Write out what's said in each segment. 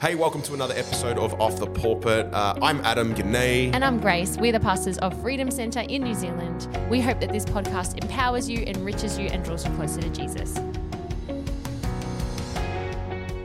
Hey, welcome to another episode of Off the Pulpit. Uh, I'm Adam Ganay. And I'm Grace. We're the pastors of Freedom Centre in New Zealand. We hope that this podcast empowers you, enriches you, and draws you closer to Jesus.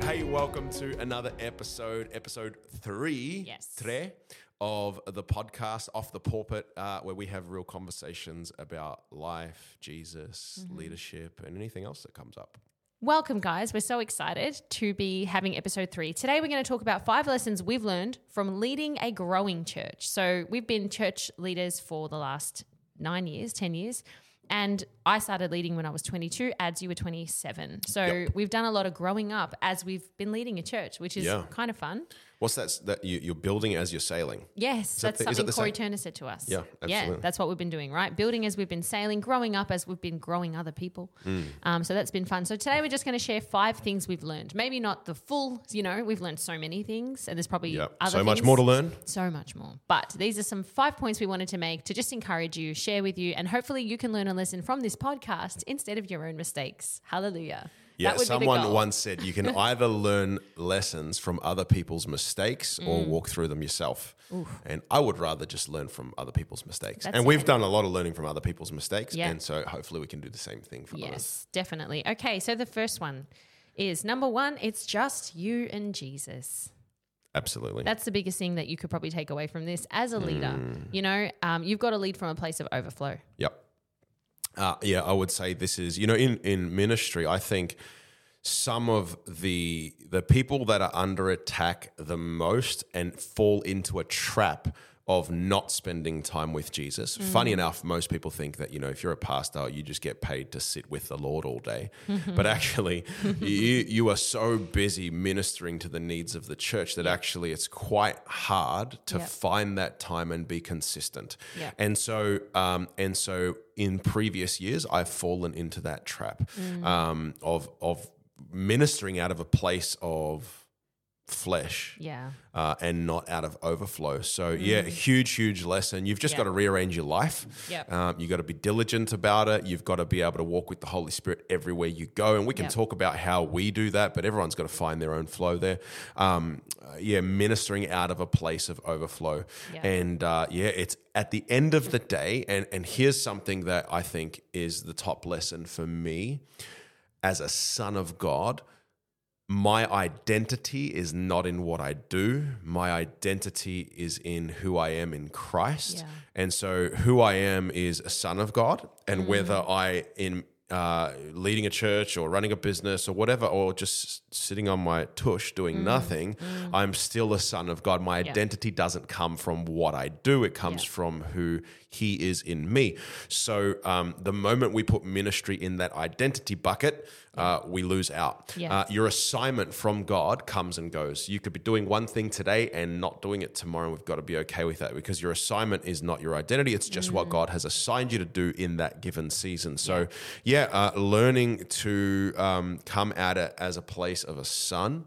Hey, welcome to another episode, episode three, Yes. tre, of the podcast Off the Pulpit, uh, where we have real conversations about life, Jesus, Mm-hmm. leadership, and anything else that comes up. Welcome, guys. We're so excited to be having episode three. Today, we're going to talk about five lessons we've learned from leading a growing church. So, we've been church leaders for the last nine years, 10 years. And I started leading when I was 22. Ads, you were 27. So, Yep. we've done a lot of growing up as we've been leading a church, which is Yeah. kind of fun. What's that? that you, you're building as you're sailing. Yes, that that's the- is that something Corey? Turner said to us. Yeah, yeah, absolutely. that's what we've been doing, right? Building as we've been sailing, growing up as we've been growing other people. Hmm. Um, so that's been fun. So today we're just going to share five things we've learned. Maybe not the full, you know, we've learned so many things, and there's probably Yeah, other so much more to learn. So much more. But these are some five points we wanted to make to just encourage you, share with you, and hopefully you can learn a lesson from this podcast instead of your own mistakes. Hallelujah. Yeah, That would be the someone once said you can either learn lessons from other people's mistakes or Mm. walk through them yourself. And I would rather just learn from other people's mistakes. That's and we've it. done a lot of learning from other people's mistakes. Yeah. And so hopefully we can do the same thing for others. Yes, definitely. Okay, so the first one is number one, it's just you and Jesus. Absolutely. That's the biggest thing that you could probably take away from this as a leader. You know, um, you've got to lead from a place of overflow. Yep. Uh, yeah, I would say this is you know in in ministry. I think some of the the people that are under attack the most and fall into a trap of not spending time with Jesus. Funny enough, most people think that you know if you're a pastor, you just get paid to sit with the Lord all day, but actually, you you are so busy ministering to the needs of the church that actually it's quite hard to Yep. find that time and be consistent. Yeah. And so, um, and so, in previous years, I've fallen into that trap um, of of ministering out of a place of flesh Yeah. uh, and not out of overflow. So, yeah, huge, huge lesson. You've just Yeah. got to rearrange your life. Yep. Um, you've got to be diligent about it. You've got to be able to walk with the Holy Spirit everywhere you go. And we can Yep. talk about how we do that, but everyone's got to find their own flow there. Um, uh, yeah, ministering out of a place of overflow. And uh, yeah, it's at the end of the day. And, and here's something that I think is the top lesson for me as a son of God my identity is not in what I do. My identity is in who I am in Christ. Yeah. And so who I am is a son of God. And Mm. whether I in uh, leading a church or running a business or whatever, or just sitting on my tush doing nothing, I'm still a son of God. My Mm. Yeah. identity doesn't come from what I do, it comes Yeah. from who He is in me. So um, the moment we put ministry in that identity bucket, uh, we lose out. Yeah. Uh, your assignment from God comes and goes. You could be doing one thing today and not doing it tomorrow. We've got to be okay with that because your assignment is not your identity. It's just what God has assigned you to do in that given season. So, yeah, uh, learning to um, come at it as a place of a son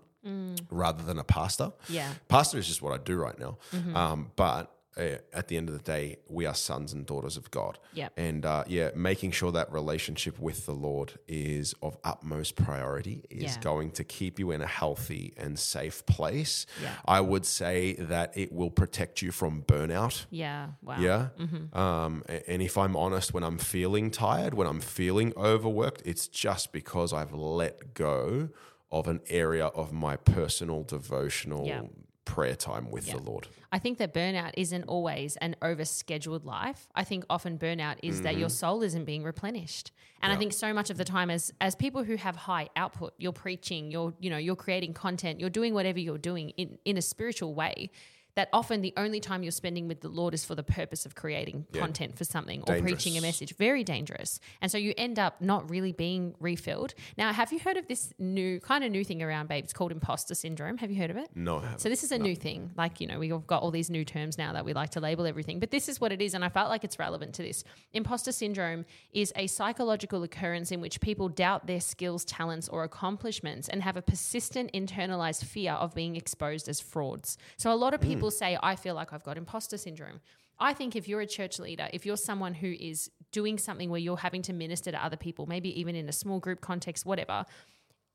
rather than a pastor. Yeah. Pastor is just what I do right now. Um, but uh, at the end of the day, we are sons and daughters of God. Yep. And uh, yeah, making sure that relationship with the Lord is of utmost priority is Yeah. going to keep you in a healthy and safe place. Yeah. I would say that it will protect you from burnout. Yeah. Wow. Yeah. Um, and if I'm honest, when I'm feeling tired, when I'm feeling overworked, it's just because I've let go of an area of my personal devotional Yeah. Prayer time with the Lord. I think that burnout isn't always an overscheduled life. I think often burnout is that your mm-hmm. soul isn't being replenished. And I think so much of the time as as people who have high output, you're preaching, you're you know, you're creating content, you're doing whatever you're doing in in a spiritual way. That often the only time you're spending with the Lord is for the purpose of creating content for something or preaching a message. Very dangerous. And so you end up not really being refilled. Now, have you heard of this new kind of new thing around, babe? It's called imposter syndrome. Have you heard of it? No, I haven't. So this is a new thing. Like, you know, we've got all these new terms now that we like to label everything, but this is what it is. And I felt like it's relevant to this. Imposter syndrome is a psychological occurrence in which people doubt their skills, talents, or accomplishments and have a persistent internalized fear of being exposed as frauds. So a lot of people say, I feel like I've got imposter syndrome. I think if you're a church leader, if you're someone who is doing something where you're having to minister to other people, maybe even in a small group context, whatever,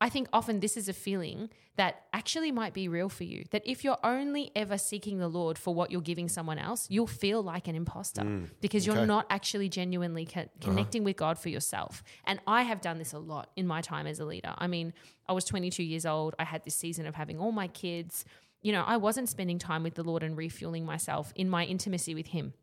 I think often this is a feeling that actually might be real for you. That if you're only ever seeking the Lord for what you're giving someone else, you'll feel like an imposter mm, because you're not actually genuinely co- uh-huh. connecting with God for yourself. And I have done this a lot in my time as a leader. I mean, I was 22 years old. I had this season of having all my kids. You know, I wasn't spending time with the Lord and refueling myself in my intimacy with Him.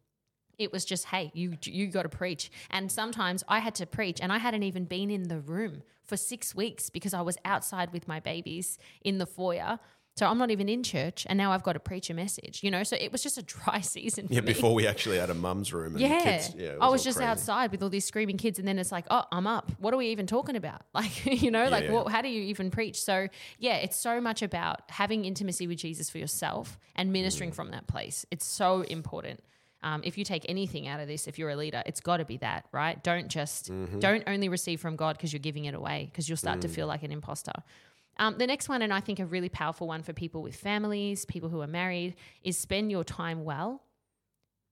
It was just hey you you got to preach. And sometimes i had to preach and i hadn't even been in the room for 6 weeks because i was outside with my babies in the foyer so i'm not even in church and now i've got to preach a message you know so it was just a dry season for Yeah, me. before we actually had a mum's room. And yeah, kids, yeah it I was just crazy. outside with all these screaming kids, and then it's like, oh, I'm up. What are we even talking about? Like, you know, like, yeah. what, how do you even preach? So, yeah, it's so much about having intimacy with Jesus for yourself and ministering Mm. from that place. It's so important. Um, if you take anything out of this, if you're a leader, it's got to be that, right? Don't just Mm-hmm. don't only receive from God because you're giving it away because you'll start to Mm. feel like an imposter. Um, the next one, and I think a really powerful one for people with families, people who are married, is spend your time well.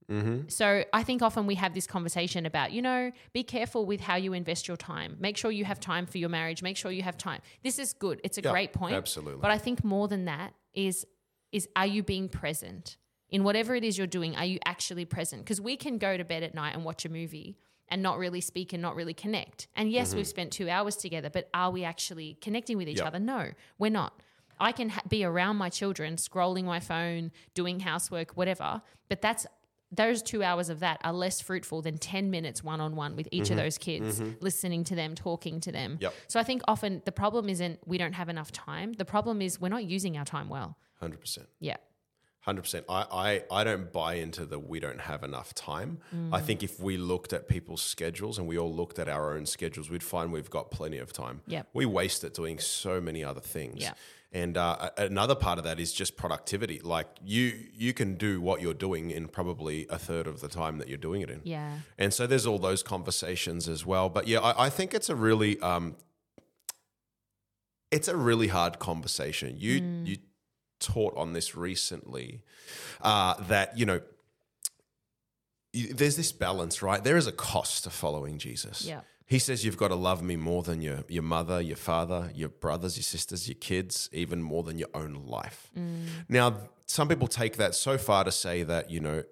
Mm-hmm. So I think often we have this conversation about, you know, be careful with how you invest your time. Make sure you have time for your marriage. Make sure you have time. This is good. It's a Yeah, great point. absolutely. But I think more than that is is are you being present in whatever it is you're doing? Are you actually present? Because we can go to bed at night and watch a movie and not really speak and not really connect. And yes, mm-hmm. we've spent two hours together, but are we actually connecting with each Yep. other? No, we're not. I can ha- be around my children, scrolling my phone, doing housework, whatever, but that's those two hours of that are less fruitful than 10 minutes one on one with each of mm-hmm. those kids, mm-hmm. listening to them, talking to them. Yep. So I think often the problem isn't we don't have enough time. The problem is we're not using our time well. 100%. Yeah. Hundred percent. I, I I don't buy into the we don't have enough time. Mm. I think if we looked at people's schedules and we all looked at our own schedules, we'd find we've got plenty of time. Yep. We waste it doing so many other things. Yeah. And uh, another part of that is just productivity. Like you you can do what you're doing in probably a third of the time that you're doing it in. Yeah. And so there's all those conversations as well. But yeah, I, I think it's a really um, it's a really hard conversation. You you taught on this recently uh, that you know you, there's this balance, right? There is a cost to following Jesus. Yeah. He says you've got to love me more than your your mother, your father, your brothers, your sisters, your kids, even more than your own life. Now, some people take that so far to say that, you know,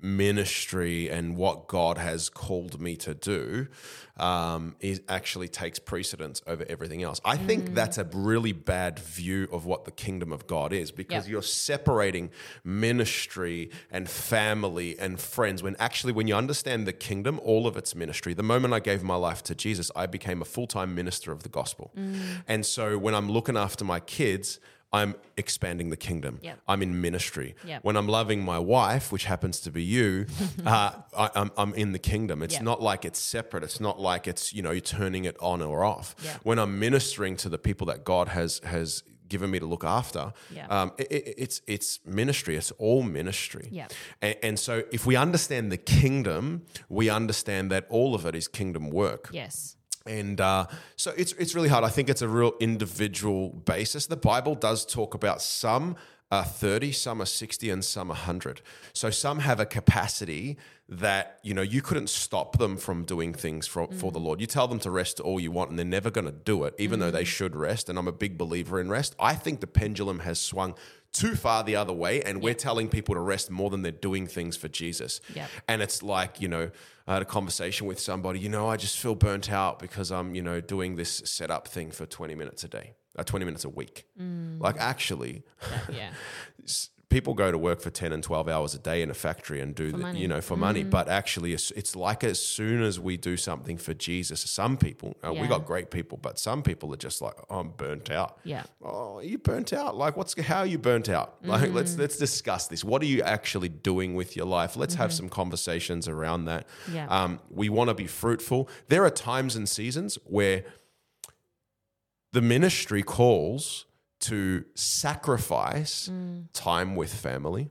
ministry and what God has called me to do um, is actually takes precedence over everything else. I think that's a really bad view of what the kingdom of God is because Yep. you're separating ministry and family and friends when actually when you understand the kingdom all of its ministry the moment i gave my life to jesus i became a full-time minister of the gospel and so when i'm looking after my kids i'm expanding the kingdom Yep. i'm in ministry Yep. when i'm loving my wife which happens to be you uh, I, I'm, I'm in the kingdom it's Yep. not like it's separate it's not like it's you know you're turning it on or off when i'm ministering to the people that god has has given me to look after um, it, it- it's it's ministry. It's all ministry. And, and so, if we understand the kingdom, we understand that all of it is kingdom work. Yes. And uh, so it's it's really hard. I think it's a real individual basis. The Bible does talk about some are 30, some are 60, and some are 100. So some have a capacity that, you know, you couldn't stop them from doing things for, for the Lord. You tell them to rest all you want, and they're never going to do it, even though they should rest. And I'm a big believer in rest. I think the pendulum has swung too far the other way, and we're telling people to rest more than they're doing things for Jesus. Yep. And it's like, you know, I had a conversation with somebody, you know, I just feel burnt out because I'm, you know, doing this setup thing for 20 minutes a day, uh, 20 minutes a week. Like, actually, Yeah. people go to work for 10 and 12 hours a day in a factory and do, the, you know, for money. But actually, it's, it's like as soon as we do something for Jesus, some people, uh, Yeah. we got great people, but some people are just like, oh, I'm burnt out. Yeah. Oh, are you burnt out? Like, what's how are you burnt out? Like, Mm-hmm. let's let's discuss this. What are you actually doing with your life? Let's have some conversations around that. Mm-hmm. Yeah. Um, we want to be fruitful. There are times and seasons where the ministry calls to sacrifice Mm. time with family.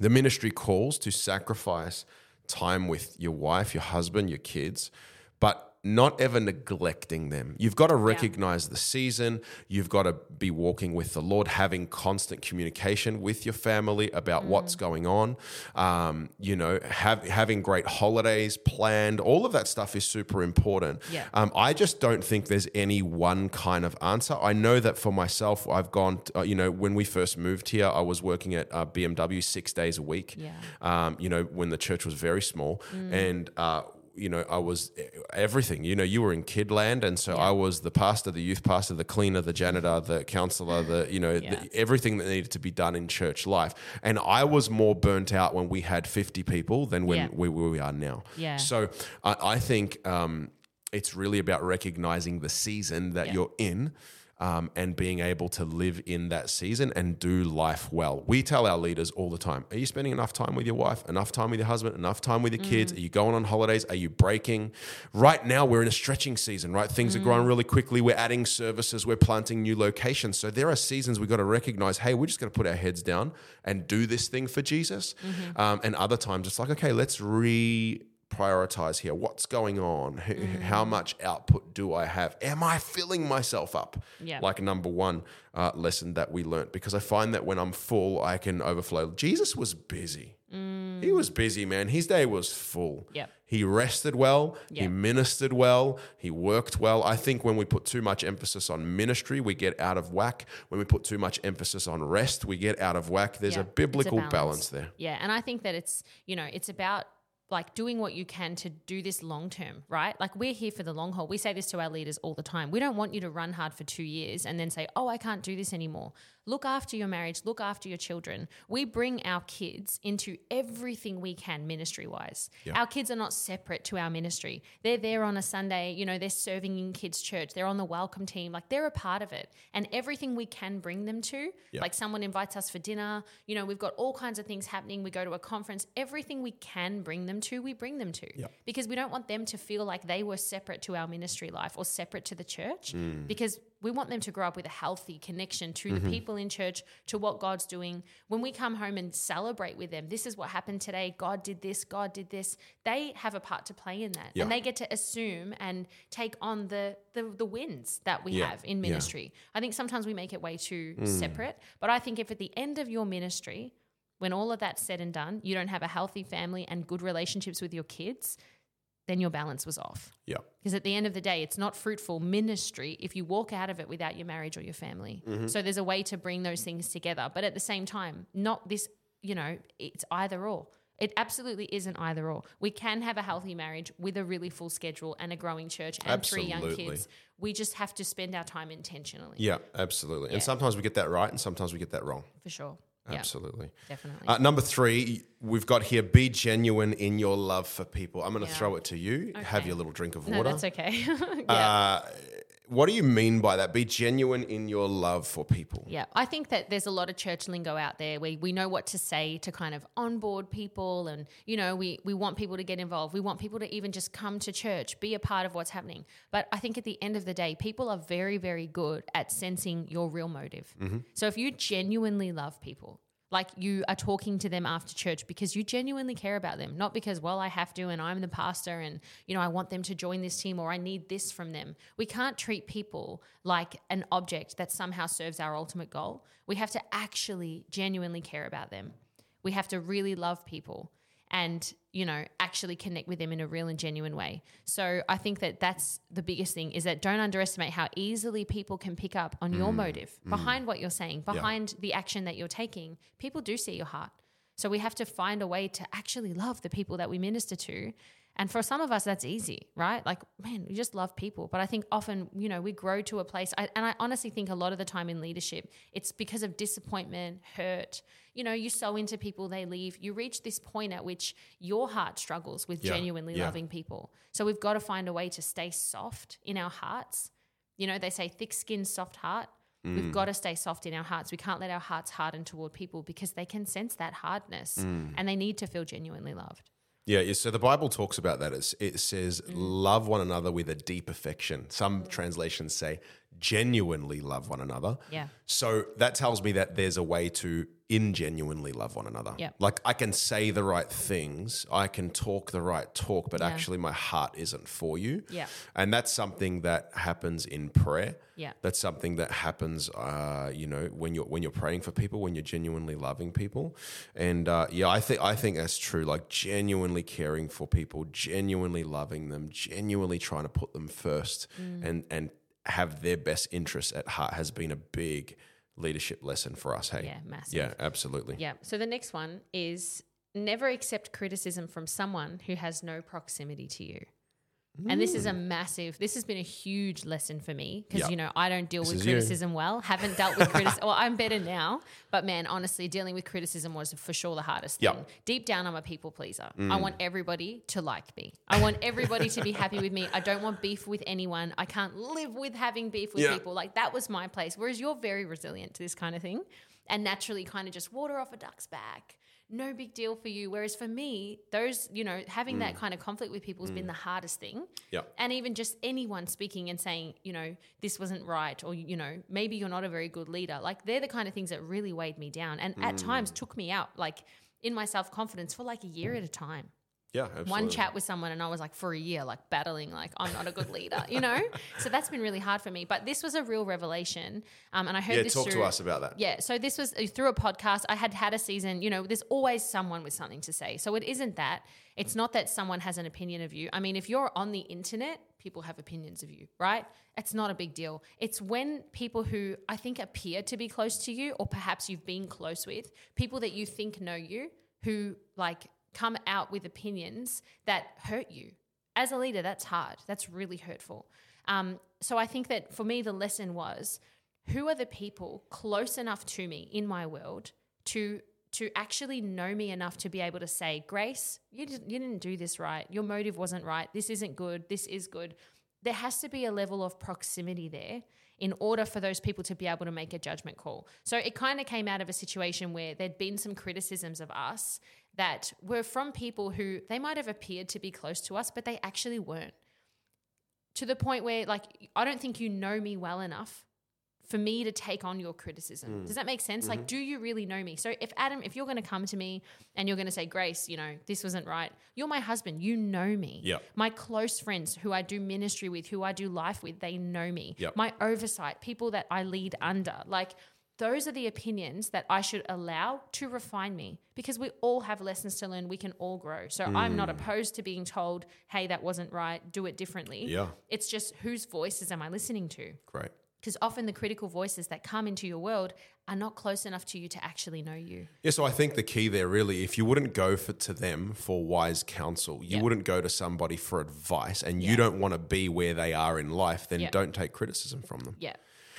The ministry calls to sacrifice time with your wife, your husband, your kids. But not ever neglecting them. You've got to recognize the season. You've got to be walking with the Lord, having constant communication with your family about what's going on. Um, you know, have, having great holidays planned. All of that stuff is super important. Yeah. Um, I just don't think there's any one kind of answer. I know that for myself, I've gone. Uh, you know, when we first moved here, I was working at uh, BMW six days a week. Yeah. Um, you know, when the church was very small, and uh, you know, I was everything. You know, you were in kidland, and so I was the pastor, the youth pastor, the cleaner, the janitor, the counselor, the you know, Yeah. the, everything that needed to be done in church life. And I was more burnt out when we had fifty people than when Yeah. we where we are now. Yeah. So I, I think um, it's really about recognizing the season that Yeah. you're in. Um, and being able to live in that season and do life well. We tell our leaders all the time Are you spending enough time with your wife, enough time with your husband, enough time with your kids? Are you going on holidays? Are you breaking? Right now, we're in a stretching season, right? Things are growing really quickly. We're adding services, we're planting new locations. So there are seasons we've got to recognize hey, we're just going to put our heads down and do this thing for Jesus. Um, and other times, it's like, okay, let's re prioritize here. What's going on? Mm. how much output do i have? Am i filling myself up? Yeah. like number one uh, lesson that we learned because i find that when i'm full i can overflow. Jesus was busy. He was busy man. His day was full. Mm. Yep. he rested well. He ministered well. He worked well. I think when we put too much emphasis on ministry we get out of whack. When we put too much emphasis on rest we get out of whack. There's Yeah, a it's a biblical balance. balance there. Yeah, and I think that it's you know it's about like doing what you can to do this long term, right? Like we're here for the long haul. We say this to our leaders all the time. We don't want you to run hard for two years and then say, "Oh, I can't do this anymore." Look after your marriage. Look after your children. We bring our kids into everything we can ministry wise. Our kids are not separate to our ministry. They're there on a Sunday. You know, they're serving in kids' church. They're on the welcome team. Like they're a part of it. And everything we can bring them to, like someone invites us for dinner. You know, we've got all kinds of things happening. We go to a conference. Everything we can bring them to, we bring them to. Because we don't want them to feel like they were separate to our ministry life or separate to the church. Mm. Because we want them to grow up with a healthy connection to the mm-hmm. people in church, to what God's doing. When we come home and celebrate with them, this is what happened today. God did this, God did this. They have a part to play in that. Yeah. And they get to assume and take on the the, the wins that we Yeah. have in Yeah. ministry. I think sometimes we make it way too mm. separate. But I think if at the end of your ministry, when all of that's said and done, you don't have a healthy family and good relationships with your kids, then your balance was off. yeah Because at the end of the day, it's not fruitful ministry if you walk out of it without your marriage or your family. Mm-hmm. So there's a way to bring those things together. But at the same time, not this, you know, it's either or. It absolutely isn't either or. We can have a healthy marriage with a really full schedule and a growing church and three young kids. We just have to spend our time intentionally Yeah, absolutely. Yeah. And sometimes we get that right and sometimes we get that wrong. for sure. Absolutely. definitely. Uh, number three, we've got here be genuine in your love for people. I'm going to Yeah. throw it to you. Have your little drink of water. no, that's okay. yeah. uh, what do you mean by that? Be genuine in your love for people. Yeah, I think that there's a lot of church lingo out there where we know what to say to kind of onboard people, and you know, we we want people to get involved. We want people to even just come to church, be a part of what's happening. But I think at the end of the day, people are very, very good at sensing your real motive. Mm-hmm. So if you genuinely love people, like you are talking to them after church because you genuinely care about them, not because, well, I have to and I'm the pastor and, you know, I want them to join this team or I need this from them. We can't treat people like an object that somehow serves our ultimate goal. We have to actually genuinely care about them. We have to really love people and you know actually connect with them in a real and genuine way. So i think that that's the biggest thing is that don't underestimate how easily people can pick up on your mm. motive mm. behind what you're saying behind the action that you're taking. People do see your heart. So we have to find a way to actually love the people that we minister to and for some of us that's easy right like man we just love people but i think often you know we grow to a place I, and i honestly think a lot of the time in leadership it's because of disappointment hurt you know you sow into people they leave you reach this point at which your heart struggles with Yeah, genuinely yeah. loving people so we've got to find a way to stay soft in our hearts you know they say thick skin soft heart Mm. We've got to stay soft in our hearts. We can't let our hearts harden toward people because they can sense that hardness Mm. and they need to feel genuinely loved. Yeah, so the Bible talks about that. It's, it says, Mm. love one another with a deep affection. Some translations say genuinely love one another. Yeah. So that tells me that there's a way to ingenuinely love one another. Yeah. Like I can say the right things, I can talk the right talk, but Yeah. actually my heart isn't for you. Yeah. And that's something that happens in prayer. Yeah. That's something that happens, uh, you know, when you're when you're praying for people, when you're genuinely loving people, and uh, yeah, I think I think that's true. Like genuinely caring for people, genuinely loving them, genuinely trying to put them first, Mm. and and have their best interests at heart has been a big leadership lesson for us. Hey, Yeah, massive. yeah, absolutely. Yeah. So the next one is never accept criticism from someone who has no proximity to you. And this is a massive, this has been a huge lesson for me because. Yep. you know, I don't deal with is you. criticism well, haven't dealt with criticism. well, I'm better now. But man, honestly, dealing with criticism was for sure the hardest Yep. thing. Deep down, I'm a people pleaser. I Mm. want everybody to like me. I want everybody to be happy with me. I don't want beef with anyone. I can't live with having beef with Yeah. people. Like that was my place. Whereas you're very resilient to this kind of thing and naturally kind of just water off a duck's back. No big deal for you. Whereas for me, those, you know, having that mm. kind of conflict with people has been mm. the hardest thing. Yep. And even just anyone speaking and saying, you know, this wasn't right, or, you know, maybe you're not a very good leader. Like they're the kind of things that really weighed me down and at mm. times took me out, like in my self confidence for like a year at a time Yeah, absolutely. one chat with someone and I was like for a year like battling like I'm not a good leader, you know. so that's been really hard for me. But this was a real revelation, um, and I heard Yeah, this talk through, to us about that. Yeah, so this was uh, through a podcast. I had had a season. You know, there's always someone with something to say. So it isn't that. It's not that someone has an opinion of you. I mean, if you're on the internet, people have opinions of you, right? It's not a big deal. It's when people who I think appear to be close to you, or perhaps you've been close with, people that you think know you, who like come out with opinions that hurt you. As a leader, that's hard. That's really hurtful. Um, so I think that for me, the lesson was who are the people close enough to me in my world to to actually know me enough to be able to say, Grace, you didn't, you didn't do this right. Your motive wasn't right. This isn't good. This is good. There has to be a level of proximity there in order for those people to be able to make a judgment call. So it kind of came out of a situation where there'd been some criticisms of us that were from people who they might have appeared to be close to us, but they actually weren't. To the point where, like, I don't think you know me well enough for me to take on your criticism. Does that make sense? Like, do you really know me? So, if Adam, if you're going to come to me and you're going to say, Grace, you know, this wasn't right, you're my husband. You know me. Yep. My close friends who I do ministry with, who I do life with, they know me. Yep. My oversight, people that I lead under, like, those are the opinions that I should allow to refine me because we all have lessons to learn. We can all grow. So I'm Mm. not opposed to being told, hey, that wasn't right, do it differently. Yeah. It's just whose voices am I listening to? Great. Because often the critical voices that come into your world are not close enough to you to actually know you. Yeah, so I think the key there really, if you wouldn't go for to them for wise counsel, you Yeah. wouldn't go to somebody for advice, and Yeah. you don't want to be where they are in life, then Yeah. don't take criticism from them. Yeah.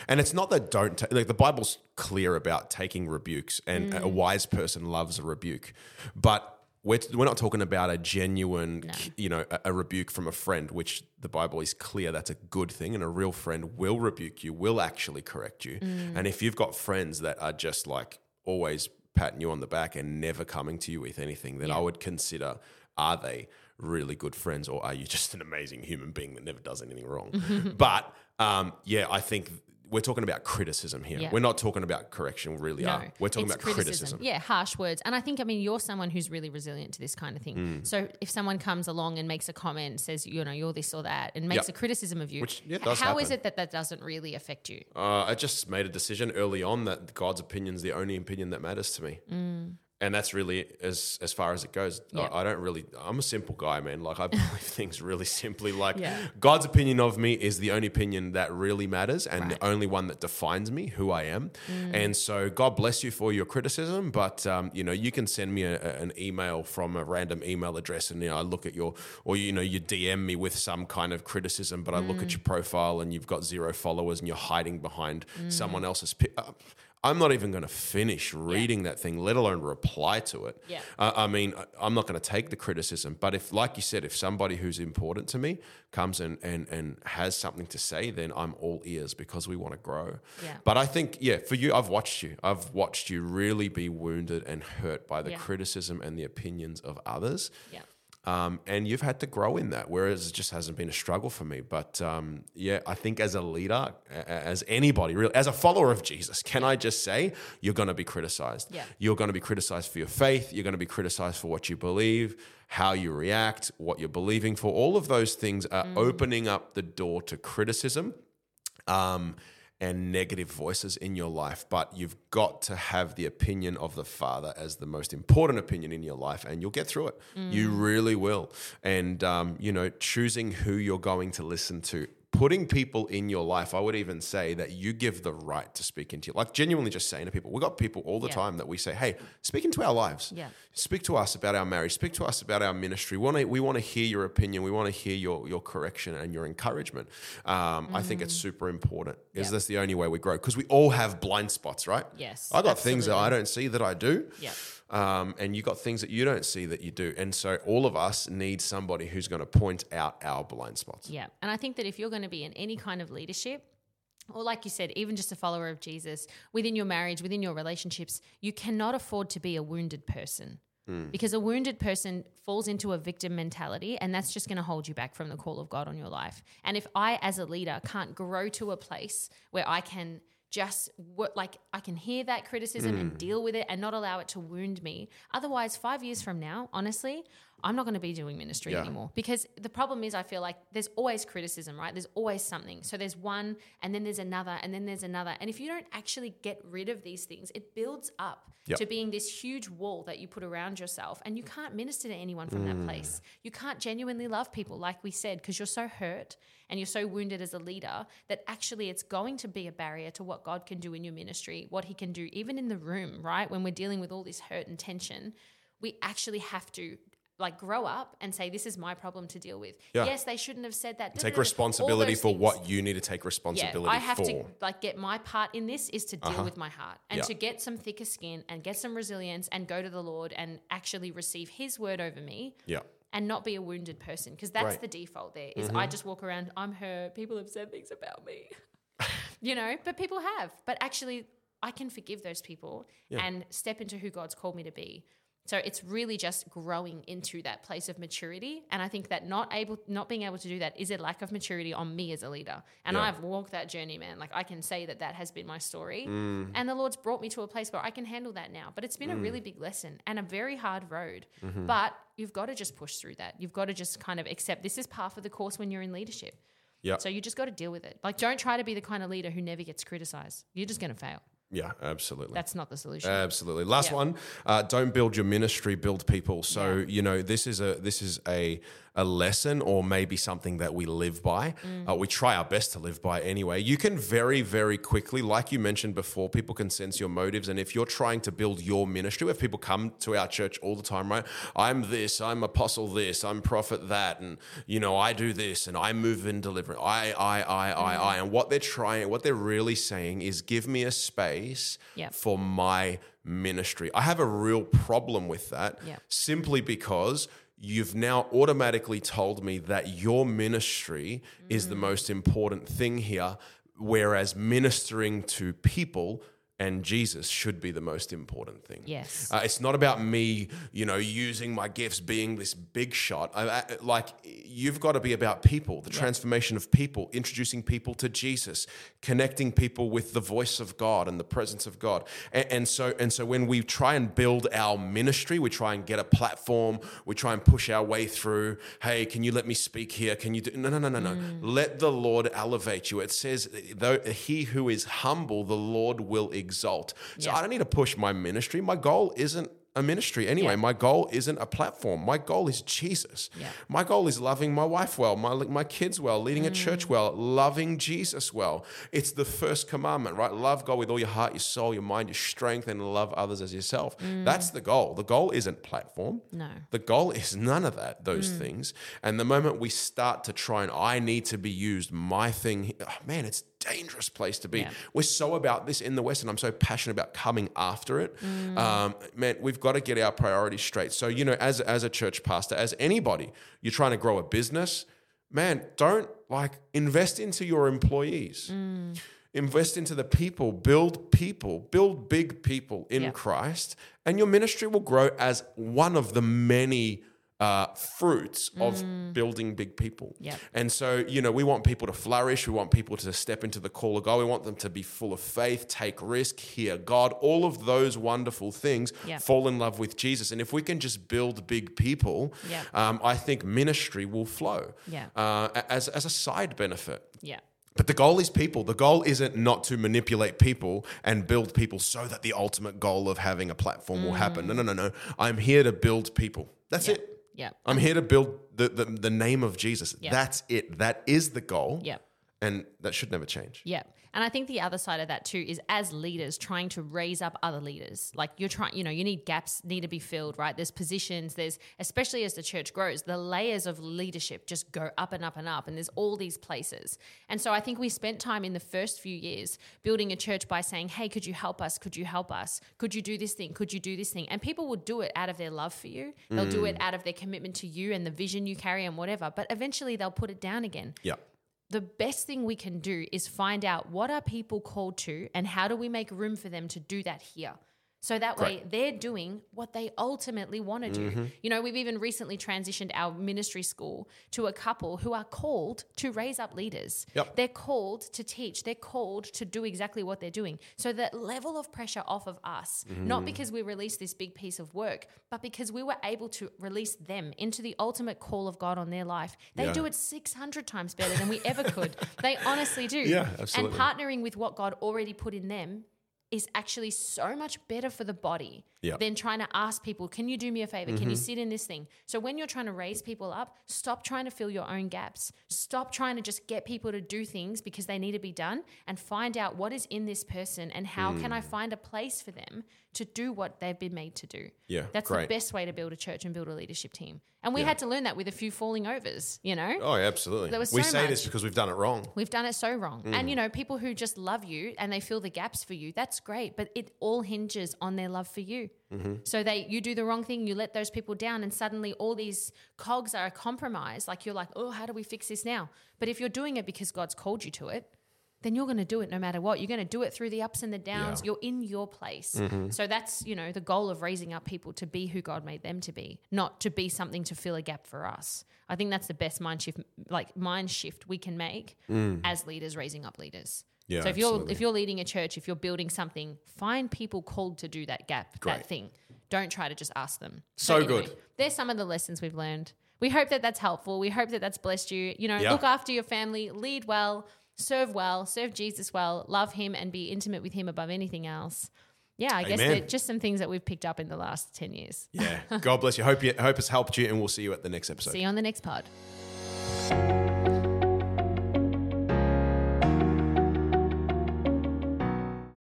And it's not that don't ta- like the Bible's clear about taking rebukes, and Mm. a wise person loves a rebuke, but. We're, we're not talking about a genuine, you know, a, a rebuke from a friend, which the Bible is clear that's a good thing, and a real friend will rebuke you, will actually correct you. Mm. And if you've got friends that are just like always patting you on the back and never coming to you with anything, then I would consider are they really good friends or are you just an amazing human being that never does anything wrong? but um, yeah, I think we're talking about criticism here. Yeah. We're not talking about correction, we really No, are. We're talking about criticism. Yeah, harsh words. And I think, I mean, you're someone who's really resilient to this kind of thing. Mm. So if someone comes along and makes a comment, says, you know, you're this or that, and makes Yep. a criticism of you, Which, yeah, how is happen. it that that doesn't really affect you? Uh, I just made a decision early on that God's opinion is the only opinion that matters to me. And that's really as as far as it goes. Mm. Yeah. I, I don't really. I'm a simple guy, man. Like I believe things really simply. Like Yeah. God's opinion of me is the only opinion that really matters, and Right. the only one that defines me, who I am. And so, God bless you for your criticism, but um, you know, you can send me a, a- an email from a random email address, and you know, I look at your, or you know, you DM me with some kind of criticism, but I look at your profile and you've got zero followers, and you're hiding behind someone else's. Pi- uh, I'm not even going to finish reading that thing, let alone reply to it. Yeah. Uh, I mean, I- I'm not going to take the criticism, but if, like you said, if somebody who's important to me comes and, and, and has something to say, then I'm all ears because we want to grow. Yeah. But I think, yeah, for you, I've watched you. I've watched you really be wounded and hurt by the Yeah. criticism and the opinions of others. Yeah. Um, and you've had to grow in that, whereas it just hasn't been a struggle for me. But um, yeah, I think as a leader, as anybody, really, as a follower of Jesus, can I just say you're going to be criticized? Yeah. You're going to be criticized for your faith. You're going to be criticized for what you believe, how you react, what you're believing for. All of those things are opening up the door to criticism um, and negative voices in your life. But you've got to have the opinion of the Father as the most important opinion in your life, and you'll get through it. You really will. And, um, you know, choosing who you're going to listen to. Putting people in your life, I would even say that you give the right to speak into your like genuinely just saying to people. We've got people all the Yeah. time that we say, Hey, speak into our lives. Yeah. Speak to us about our marriage. Speak to us about our ministry. We want to, we want to hear your opinion. We want to hear your, your correction and your encouragement. Um, I think it's super important. Is Mm. Yeah. that's the only way we grow? Because we all have blind spots, right? Yes, I got things that. I don't see that I do. Yeah. Um, and you got things that you don't see that you do. And so all of us need somebody who's going to point out our blind spots. Yeah. And I think that if you're going to be in any kind of leadership, or like you said, even just a follower of Jesus within your marriage, within your relationships, you cannot afford to be a wounded person. Because a wounded person falls into a victim mentality, and that's just going to hold you back from the call of God on your life. And if I, as a leader, can't grow to a place where I can just like I can hear that criticism and mm. deal with it and not allow it to wound me. Otherwise, five years from now, honestly, I'm not going to be doing ministry Yeah. anymore because the problem is I feel like there's always criticism, right? There's always something. So there's one and then there's another and then there's another. And if you don't actually get rid of these things, it builds up Yep. to being this huge wall that you put around yourself and you can't minister to anyone from that mm. place. You can't genuinely love people like we said because you're so hurt and you're so wounded as a leader that actually it's going to be a barrier to what God can do in your ministry, what he can do even in the room, right? When we're dealing with all this hurt and tension, we actually have to like grow up and say this is my problem to deal with. Yeah. Yes, they shouldn't have said that. Take responsibility for things. what you need to take responsibility Yeah, I have for. to like get my part in this is to deal uh-huh. with my heart and Yeah. to get some thicker skin and get some resilience and go to the Lord and actually receive His word over me yeah. and not be a wounded person because that's Right. the default. There is I mm-hmm. just walk around. I'm hurt. People have said things about me, you know, but people have. But actually, I can forgive those people and step into who God's called me to be. So it's really just growing into that place of maturity, and I think that not able, not being able to do that is a lack of maturity on me as a leader. And Yeah. I've walked that journey, man. Like I can say that that has been my story, Mm. and the Lord's brought me to a place where I can handle that now. But it's been a really big lesson and a very hard road. Mm-hmm. But you've got to just push through that. You've got to just kind of accept this is part of the course when you're in leadership. Yeah. So you just got to deal with it. Like, don't try to be the kind of leader who never gets criticized. You're just going to fail. Yeah, absolutely. That's not the solution. Absolutely. Last Yeah. one. Uh, don't build your ministry, build people. So you know this is a this is a a lesson or maybe something that we live by. Mm. Uh, we try our best to live by anyway. You can very very quickly, like you mentioned before, people can sense your motives, and if you're trying to build your ministry, if people come to our church all the time, right? I'm this, I'm apostle this, I'm prophet that, and you know I do this, and I move in deliverance. I I I I I, and what they're trying, what they're really saying is, give me a space Yeah. for my ministry. I have a real problem with that Yeah. simply because you've now automatically told me that your ministry is Mm. the most important thing here, whereas ministering to people and Jesus should be the most important thing. Yes. Uh, it's not about me, you know, using my gifts, being this big shot. I, I, like, you've got to be about people, the transformation of people, introducing people to Jesus, connecting people with the voice of God and the presence of God. And, and so, and so, when we try and build our ministry, we try and get a platform, we try and push our way through. Hey, can you let me speak here? Can you do? No, no, no, no, no. Let the Lord elevate you. It says, though he who is humble, the Lord will exalt. So Yeah. I don't need to push my ministry. My goal isn't a ministry anyway. Yeah. My goal isn't a platform. My goal is Jesus. Yeah. My goal is loving my wife well, my my kids well, leading a Mm. church well, loving Jesus well. It's the first commandment, right? Love God with all your heart, your soul, your mind, your strength, and love others as yourself. That's the goal. The goal isn't platform. Mm. No. The goal is none of that, those Mm. things. And the moment we start to try and I need to be used, my thing, oh, man, it's a dangerous place to be. Yeah. We're so about this in the West, and I'm so passionate about coming after it. Mm. Um, man, we've got to get our priorities straight. So, you know, as, as a church pastor, as anybody, you're trying to grow a business, man, don't like invest into your employees. Mm. Invest into the people, build people, build big people in Yeah. Christ, and your ministry will grow as one of the many uh, fruits of building big people. Yep. And so, you know, we want people to flourish. We want people to step into the call of God. We want them to be full of faith, take risk, hear God. All of those wonderful things Yep. fall in love with Jesus. And if we can just build big people, Yep. um, I think ministry will flow Yeah. uh, as, as a side benefit. Yeah. But the goal is people. The goal isn't not to manipulate people and build people so that the ultimate goal of having a platform will happen. No, no, no, no. I'm here to build people. That's Yeah. it. Yeah. I'm here to build the, the, the name of Jesus. Yeah. That's it. That is the goal. Yeah. And that should never change. Yeah. And I think the other side of that too is as leaders trying to raise up other leaders. Like you're trying, you know, you need gaps need to be filled, right? There's positions, there's especially as the church grows, the layers of leadership just go up and up and up and there's all these places. And so I think we spent time in the first few years building a church by saying, "Hey, could you help us? Could you help us? Could you do this thing? Could you do this thing?" And people will do it out of their love for you. They'll do mm. it out of their commitment to you and the vision you carry and whatever. But eventually they'll put it down again Yeah. The best thing we can do is find out what are people called to and how do we make room for them to do that here so that way they're doing what they ultimately want to do Mm-hmm. you know we've even recently transitioned our ministry school to a couple who are called to raise up leaders Yep. they're called to teach they're called to do exactly what they're doing so that level of pressure off of us Mm-hmm. not because we released this big piece of work but because we were able to release them into the ultimate call of god on their life they Yeah. do it 600 times better than we ever could. They honestly do. Yeah, absolutely. And partnering with what God already put in them is actually so much better for the body Yeah. than trying to ask people, can you do me a favor? Can you mm-hmm. sit in this thing? So when you're trying to raise people up, stop trying to fill your own gaps. Stop trying to just get people to do things because they need to be done and find out what is in this person and how can I mm. find a place for them to do what they've been made to do. Yeah, That's great. the best way to build a church and build a leadership team. And we had to learn that with a few falling overs, you know? Oh, absolutely. There was we so say this because we've done it wrong. We've done it so wrong. Mm. And you know, people who just love you and they fill the gaps for you, that's great, but it all hinges on their love for you. Mm-hmm. So they you do the wrong thing, you let those people down and suddenly all these cogs are compromised. Like you're like, "Oh, how do we fix this now?" But if you're doing it because God's called you to it, then you're going to do it no matter what. You're going to do it through the ups and the downs. Yeah. You're in your place. Mm-hmm. So that's, you know, the goal of raising up people to be who God made them to be, not to be something to fill a gap for us. I think that's the best mind shift like mind shift we can make as leaders raising up leaders. Mm. Yeah, so if you're absolutely. if you're leading a church, if you're building something, find people called to do that gap, Great. that thing. Don't try to just ask them. So good. There's some of the lessons we've learned. We hope that that's helpful. We hope that that's blessed you. You know, Yeah. look after your family, lead well, serve well, serve Jesus well, love him and be intimate with him above anything else. Yeah, I guess Amen. they're just some things that we've picked up in the last 10 years. Yeah. God bless you. Hope you hope it's helped you, and we'll see you at the next episode. See you on the next pod.